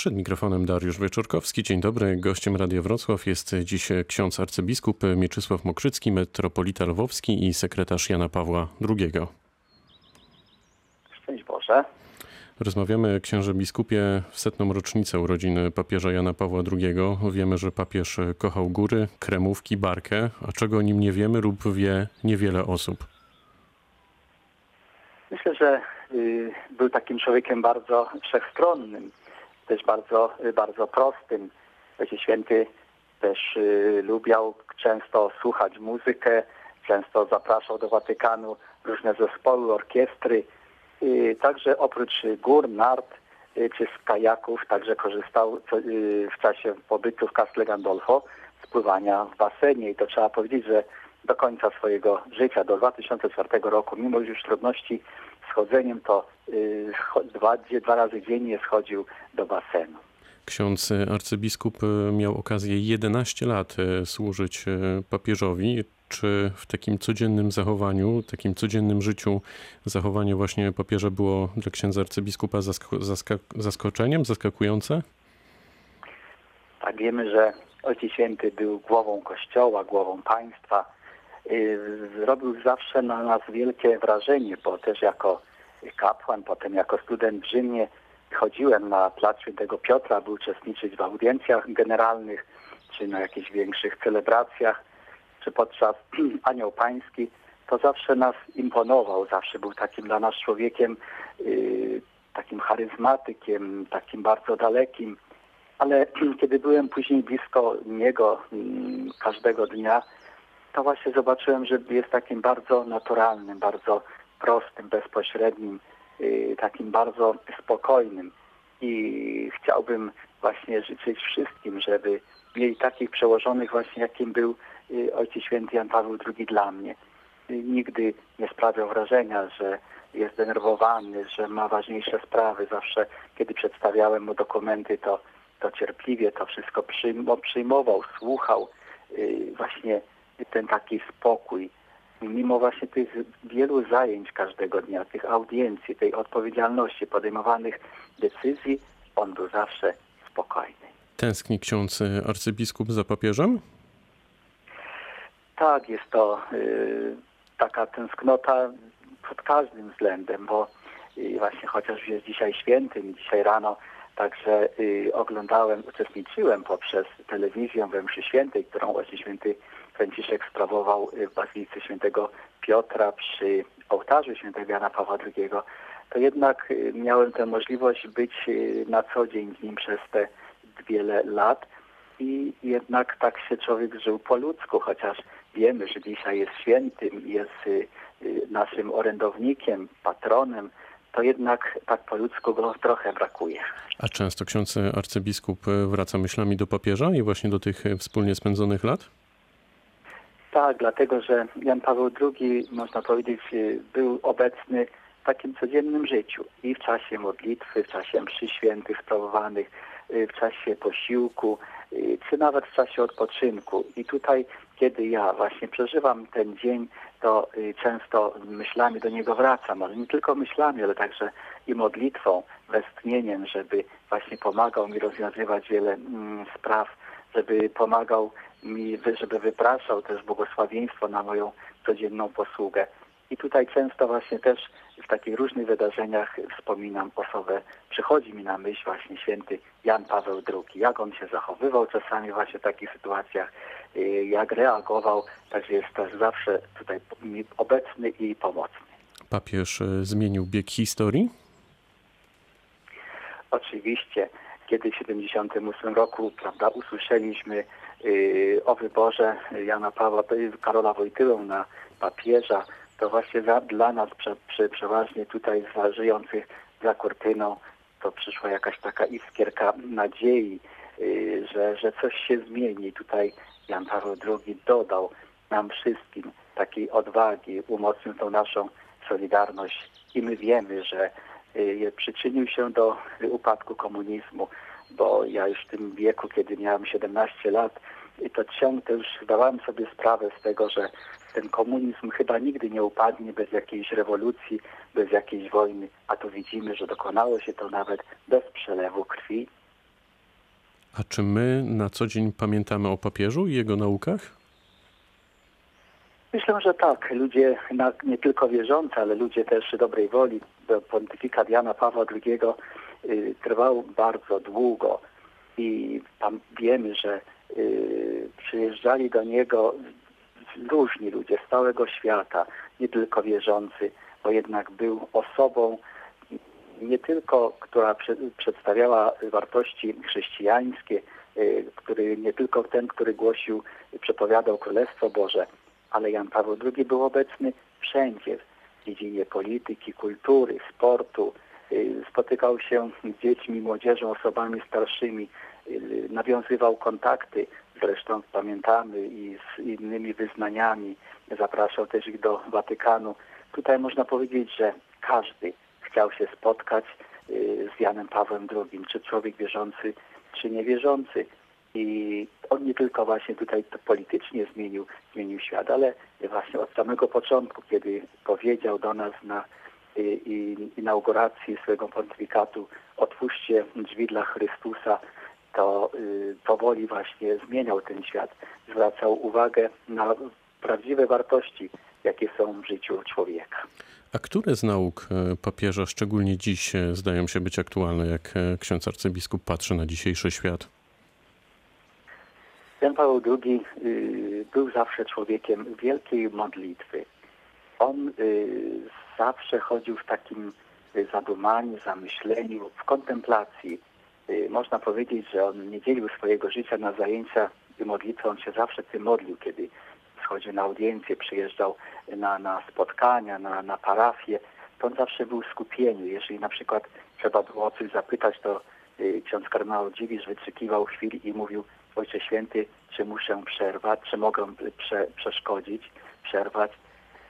Przed mikrofonem Dariusz Wieczorkowski. Dzień dobry. Gościem Radia Wrocław jest dziś ksiądz arcybiskup Mieczysław Mokrzycki, metropolita lwowski i sekretarz Jana Pawła II. Szczęść Boże. Rozmawiamy, księże biskupie, w setną rocznicę urodzin papieża Jana Pawła II. Wiemy, że papież kochał góry, kremówki, barkę, a czego o nim nie wiemy lub wie niewiele osób. Myślę, że y, był takim człowiekiem bardzo wszechstronnym, też bardzo, bardzo prostym. Ojciec Święty też y, lubiał często słuchać muzykę, często zapraszał do Watykanu różne zespoły, orkiestry. Y, Także oprócz gór, nart y, czy z kajaków także korzystał w czasie pobytu w Castle Gandolfo z pływania w basenie i to trzeba powiedzieć, że do końca swojego życia, do 2004 roku, mimo już trudności z chodzeniem, to y, dwa, dwa razy dziennie schodził do basenu. Ksiądz arcybiskup miał okazję 11 lat służyć papieżowi. Czy w takim codziennym zachowaniu, takim codziennym życiu zachowanie właśnie papieża było dla księdza arcybiskupa zaska- zaskoczeniem, zaskakujące? Tak wiemy, że Ojciec Święty był głową Kościoła, głową państwa. Yy, Zrobił zawsze na nas wielkie wrażenie, bo też jako kapłan, potem jako student w Rzymie chodziłem na plac Świętego Piotra, by uczestniczyć w audiencjach generalnych, czy na jakichś większych celebracjach, czy podczas Anioł Pański. To zawsze nas imponował, zawsze był takim dla nas człowiekiem, yy, takim charyzmatykiem, takim bardzo dalekim ale kiedy byłem później blisko niego mm, każdego dnia, to właśnie zobaczyłem, że jest takim bardzo naturalnym, bardzo prostym, bezpośrednim, y, takim bardzo spokojnym. I chciałbym właśnie życzyć wszystkim, żeby mieli takich przełożonych właśnie, jakim był y, Ojciec Święty Jan Paweł II dla mnie. Y, Nigdy nie sprawiał wrażenia, że jest denerwowany, że ma ważniejsze sprawy. Zawsze, kiedy przedstawiałem mu dokumenty, to to cierpliwie to wszystko przyjm- przyjmował, słuchał, właśnie ten taki spokój. Mimo właśnie tych wielu zajęć każdego dnia, tych audiencji, tej odpowiedzialności, podejmowanych decyzji, on był zawsze spokojny. Tęskni ksiądz arcybiskup za papieżem? Tak, jest to y, taka tęsknota pod każdym względem, bo y, właśnie chociaż jest dzisiaj świętym, dzisiaj rano także y, oglądałem, uczestniczyłem poprzez telewizję we mszy świętej, którą Ojciec Święty Franciszek sprawował y, w Bazylice Świętego Piotra przy ołtarzu Świętego Jana Pawła II, to jednak y, miałem tę możliwość być y, na co dzień z nim przez te wiele lat i jednak tak się człowiek żył po ludzku, chociaż wiemy, że dzisiaj jest świętym, jest naszym orędownikiem, patronem, to jednak tak po ludzku go trochę brakuje. A często ksiądz arcybiskup wraca myślami do papieża i właśnie do tych wspólnie spędzonych lat? Tak, dlatego że Jan Paweł II, można powiedzieć, y, był obecny w takim codziennym życiu i w czasie modlitwy, w czasie mszy świętych sprawowanych, y, w czasie posiłku, y, czy nawet w czasie odpoczynku. I tutaj, kiedy ja właśnie przeżywam ten dzień, to często myślami do niego wracam, ale nie tylko myślami, ale także i modlitwą, westchnieniem, żeby właśnie pomagał mi rozwiązywać wiele mm, spraw, żeby pomagał mi, żeby wypraszał też błogosławieństwo na moją codzienną posługę. I tutaj często właśnie też w takich różnych wydarzeniach wspominam osobę, przychodzi mi na myśl właśnie święty Jan Paweł II, jak on się zachowywał czasami właśnie w takich sytuacjach, y, jak reagował, także jest też zawsze tutaj mi obecny i pomocny. Papież e, zmienił bieg historii? Oczywiście, kiedy w 78 roku prawda, usłyszeliśmy y, o wyborze Jana Pawła, Karola Wojtyłę na papieża, to właśnie za, dla nas prze, prze, przeważnie tutaj za, żyjących za kurtyną to przyszła jakaś taka iskierka nadziei, y, że, że coś się zmieni. Tutaj Jan Paweł II dodał nam wszystkim takiej odwagi, umocnił tą naszą solidarność i my wiemy, że y, przyczynił się do upadku komunizmu, bo ja już w tym wieku, kiedy miałem 17 lat, i to ciągle już zdawałem sobie sprawę z tego, że ten komunizm chyba nigdy nie upadnie bez jakiejś rewolucji, bez jakiejś wojny, a tu widzimy, że dokonało się to nawet bez przelewu krwi A czy my na co dzień pamiętamy o papieżu i jego naukach? Myślę, że tak. Ludzie, nie tylko wierzący, ale ludzie też dobrej woli. bo Pontyfikat Jana Pawła II trwał bardzo długo i tam wiemy, że y, przyjeżdżali do niego różni ludzie z całego świata, nie tylko wierzący, bo jednak był osobą nie tylko, która prze, przedstawiała wartości chrześcijańskie, y, który nie tylko ten, który głosił, przepowiadał Królestwo Boże, ale Jan Paweł II był obecny wszędzie, w dziedzinie polityki, kultury, sportu. Y, Spotykał się z dziećmi, młodzieżą, osobami starszymi, y, nawiązywał kontakty, zresztą pamiętamy i z innymi wyznaniami. Zapraszał też ich do Watykanu. Tutaj można powiedzieć, że każdy chciał się spotkać y, z Janem Pawłem II, czy człowiek wierzący, czy niewierzący. I on nie tylko właśnie tutaj politycznie zmienił, zmienił świat, ale właśnie od samego początku, kiedy powiedział do nas na i, inauguracji swojego pontyfikatu otwórzcie drzwi dla Chrystusa, to y, powoli właśnie zmieniał ten świat. Zwracał uwagę na prawdziwe wartości, jakie są w życiu człowieka. A które z nauk e, papieża szczególnie dziś e, zdają się być aktualne, jak e, ksiądz arcybiskup patrzy na dzisiejszy świat? Jan Paweł II y, był zawsze człowiekiem wielkiej modlitwy. On y, zawsze chodził w takim y, zadumaniu, zamyśleniu, w kontemplacji. Y, można powiedzieć, że on nie dzielił swojego życia na zajęcia i modlitwę. On się zawsze tym modlił, kiedy schodził na audiencję, przyjeżdżał na, na spotkania, na, na parafię. To on zawsze był w skupieniu. Jeżeli na przykład trzeba było o coś zapytać, to ksiądz kardynał Dziwisz wyczekiwał chwili i mówił Ojcze Święty, czy muszę przerwać, czy mogę prze, przeszkodzić, przerwać.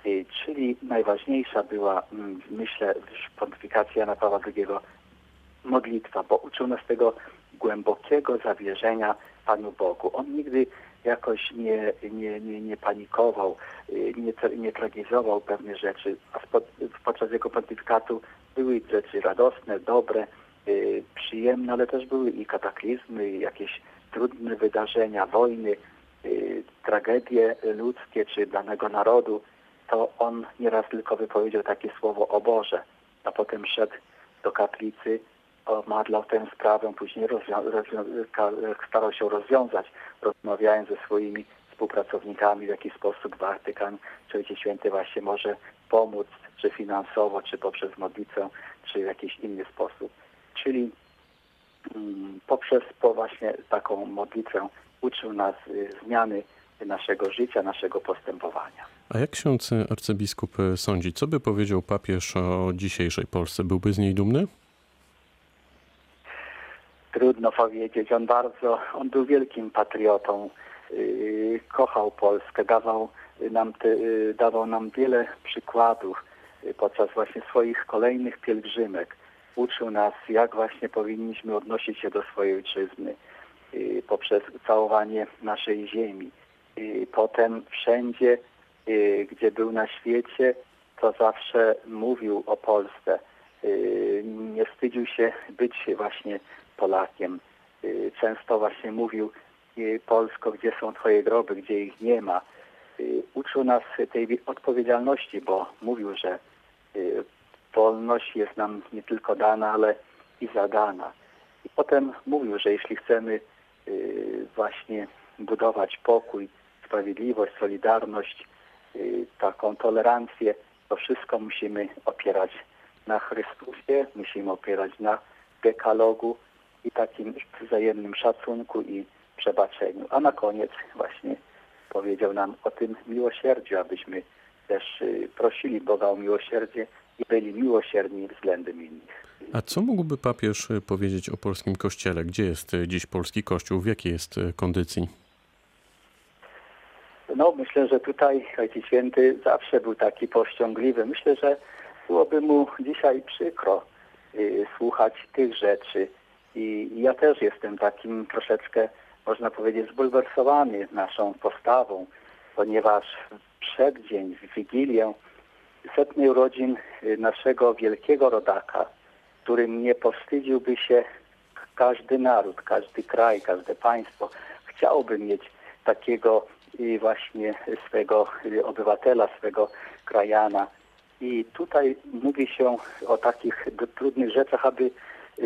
Y, Czyli najważniejsza była, mm, myślę, w pontyfikacji Jana Pawła II modlitwa, bo uczył nas tego głębokiego zawierzenia Panu Bogu. On nigdy jakoś nie, nie, nie, nie panikował, y, nie, nie tragizował pewnych rzeczy, a podczas jego pontyfikatu były rzeczy radosne, dobre, y, przyjemne, ale też były i kataklizmy, i jakieś trudne wydarzenia, wojny, tragedie ludzkie czy danego narodu, to on nieraz tylko wypowiedział takie słowo o Boże, a potem szedł do kaplicy, omadlał tę sprawę, później starał się rozwiązać, rozmawiając ze swoimi współpracownikami, w jaki sposób Watykan czy Ojciec Święty właśnie może pomóc, czy finansowo, czy poprzez modlitwę, czy w jakiś inny sposób. Czyli mm, poprzez po właśnie taką modlitwę uczył nas y, zmiany naszego życia, naszego postępowania. A jak ksiądz arcybiskup sądzi, co by powiedział papież o dzisiejszej Polsce? Byłby z niej dumny? Trudno powiedzieć. On bardzo, on był wielkim patriotą. Yy, kochał Polskę, dawał nam, te, yy, dawał nam wiele przykładów yy, podczas właśnie swoich kolejnych pielgrzymek. Uczył nas, jak właśnie powinniśmy odnosić się do swojej ojczyzny poprzez całowanie naszej ziemi. Potem wszędzie, yy, gdzie był na świecie, to zawsze mówił o Polsce. Yy, Nie wstydził się być właśnie Polakiem. Y, Często właśnie mówił y, Polsko, gdzie są Twoje groby, gdzie ich nie ma. Y, Uczył nas tej wi- odpowiedzialności, bo mówił, że y, wolność jest nam nie tylko dana, ale i zadana. I potem mówił, że jeśli chcemy y, właśnie budować pokój, sprawiedliwość, solidarność, y, taką tolerancję, to wszystko musimy opierać na Chrystusie, musimy opierać na dekalogu i takim wzajemnym szacunku i przebaczeniu. A na koniec właśnie powiedział nam o tym miłosierdziu, abyśmy też y, prosili Boga o miłosierdzie i byli miłosierni względem innych. A co mógłby papież powiedzieć o polskim kościele? Gdzie jest dziś polski kościół? W jakiej jest kondycji? No myślę, że tutaj Ojciec Święty zawsze był taki powściągliwy. Myślę, że byłoby mu dzisiaj przykro y, słuchać tych rzeczy. I ja też jestem takim troszeczkę, można powiedzieć, zbulwersowany naszą postawą, ponieważ w przeddzień, w Wigilię setnej urodzin y, naszego wielkiego rodaka, którym nie powstydziłby się każdy naród, każdy kraj, każde państwo chciałoby mieć takiego y, właśnie swego y, obywatela, swego krajana. I tutaj mówi się o takich trudnych rzeczach, aby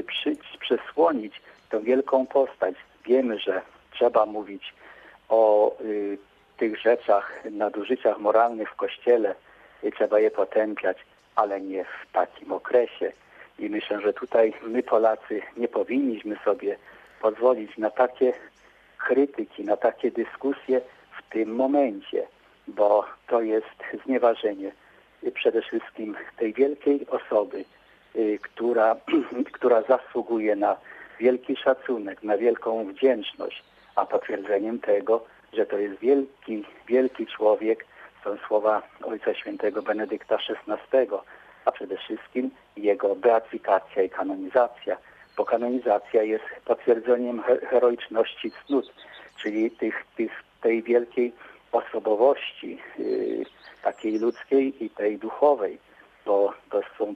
przy, przesłonić tę wielką postać. Wiemy, że trzeba mówić o y, tych rzeczach, nadużyciach moralnych w Kościele, trzeba je potępiać, ale nie w takim okresie. I myślę, że tutaj my Polacy nie powinniśmy sobie pozwolić na takie krytyki, na takie dyskusje w tym momencie, bo to jest znieważenie przede wszystkim tej wielkiej osoby, y, która, która zasługuje na wielki szacunek, na wielką wdzięczność, a potwierdzeniem tego, że to jest wielki, wielki człowiek, są słowa Ojca Świętego Benedykta XVI, a przede wszystkim jego beatyfikacja i kanonizacja, bo kanonizacja jest potwierdzeniem he- heroiczności cnót, czyli tych, tych, tej wielkiej osobowości, yy, takiej ludzkiej i tej duchowej, bo to są,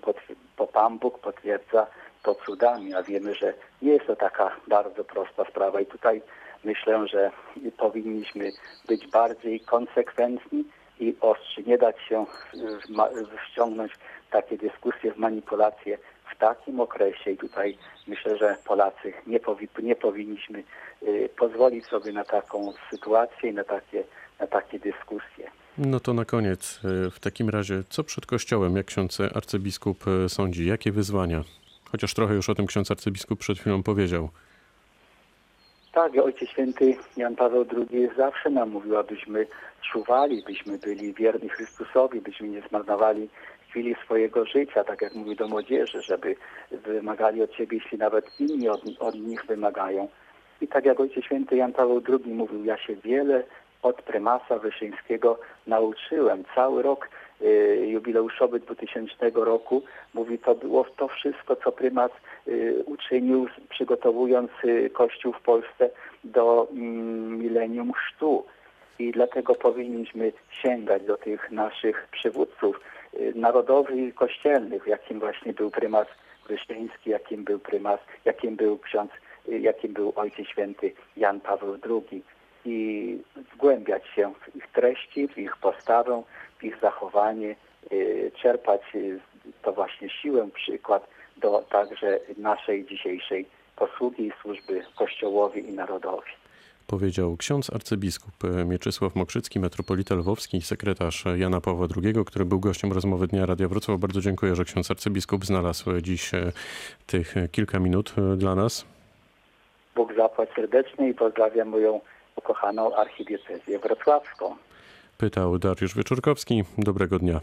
bo Pan Bóg potwierdza to cudami, a wiemy, że nie jest to taka bardzo prosta sprawa. I tutaj myślę, że powinniśmy być bardziej konsekwentni i ostrzy, nie dać się y, wciągnąć w takie dyskusje, w manipulacje w takim okresie i tutaj myślę, że Polacy nie, powi- nie powinniśmy y, pozwolić sobie na taką sytuację i na takie, na takie dyskusje. No to na koniec, y, w takim razie, co przed Kościołem, jak ksiądz arcybiskup y, sądzi? Jakie wyzwania? Chociaż trochę już o tym ksiądz arcybiskup przed chwilą powiedział. Tak, Ojciec Święty Jan Paweł II zawsze nam mówił, abyśmy czuwali, byśmy byli wierni Chrystusowi, byśmy nie zmarnowali chwili swojego życia, tak jak mówi do młodzieży, żeby wymagali od siebie, jeśli nawet inni od, od nich wymagają. I tak jak Ojciec Święty Jan Paweł II mówił, ja się wiele od prymasa Wyszyńskiego nauczyłem. Cały rok jubileuszowy 2000 roku mówi, to było to wszystko, co prymas y, uczynił, przygotowując y, Kościół w Polsce do mm, milenium chrztu. I dlatego powinniśmy sięgać do tych naszych przywódców y, narodowych i kościelnych, jakim właśnie był prymas Wyszyński, jakim był prymas, jakim był ksiądz, y, jakim był Ojciec Święty Jan Paweł II i wgłębiać się w ich treści, w ich postawę, w ich zachowanie, y, czerpać y, to właśnie siłę, przykład do także naszej dzisiejszej posługi i służby Kościołowi i narodowi. Powiedział ksiądz arcybiskup y, Mieczysław Mokrzycki, metropolita lwowski, sekretarz Jana Pawła II, który był gościem rozmowy Dnia Radia Wrocław. Bardzo dziękuję, że ksiądz arcybiskup znalazł dziś y, tych y, kilka minut dla nas. Bóg zapłać serdecznie i pozdrawiam moją ukochaną archidiecezję wrocławską. Pytał Dariusz Wieczorkowski. Dobrego dnia.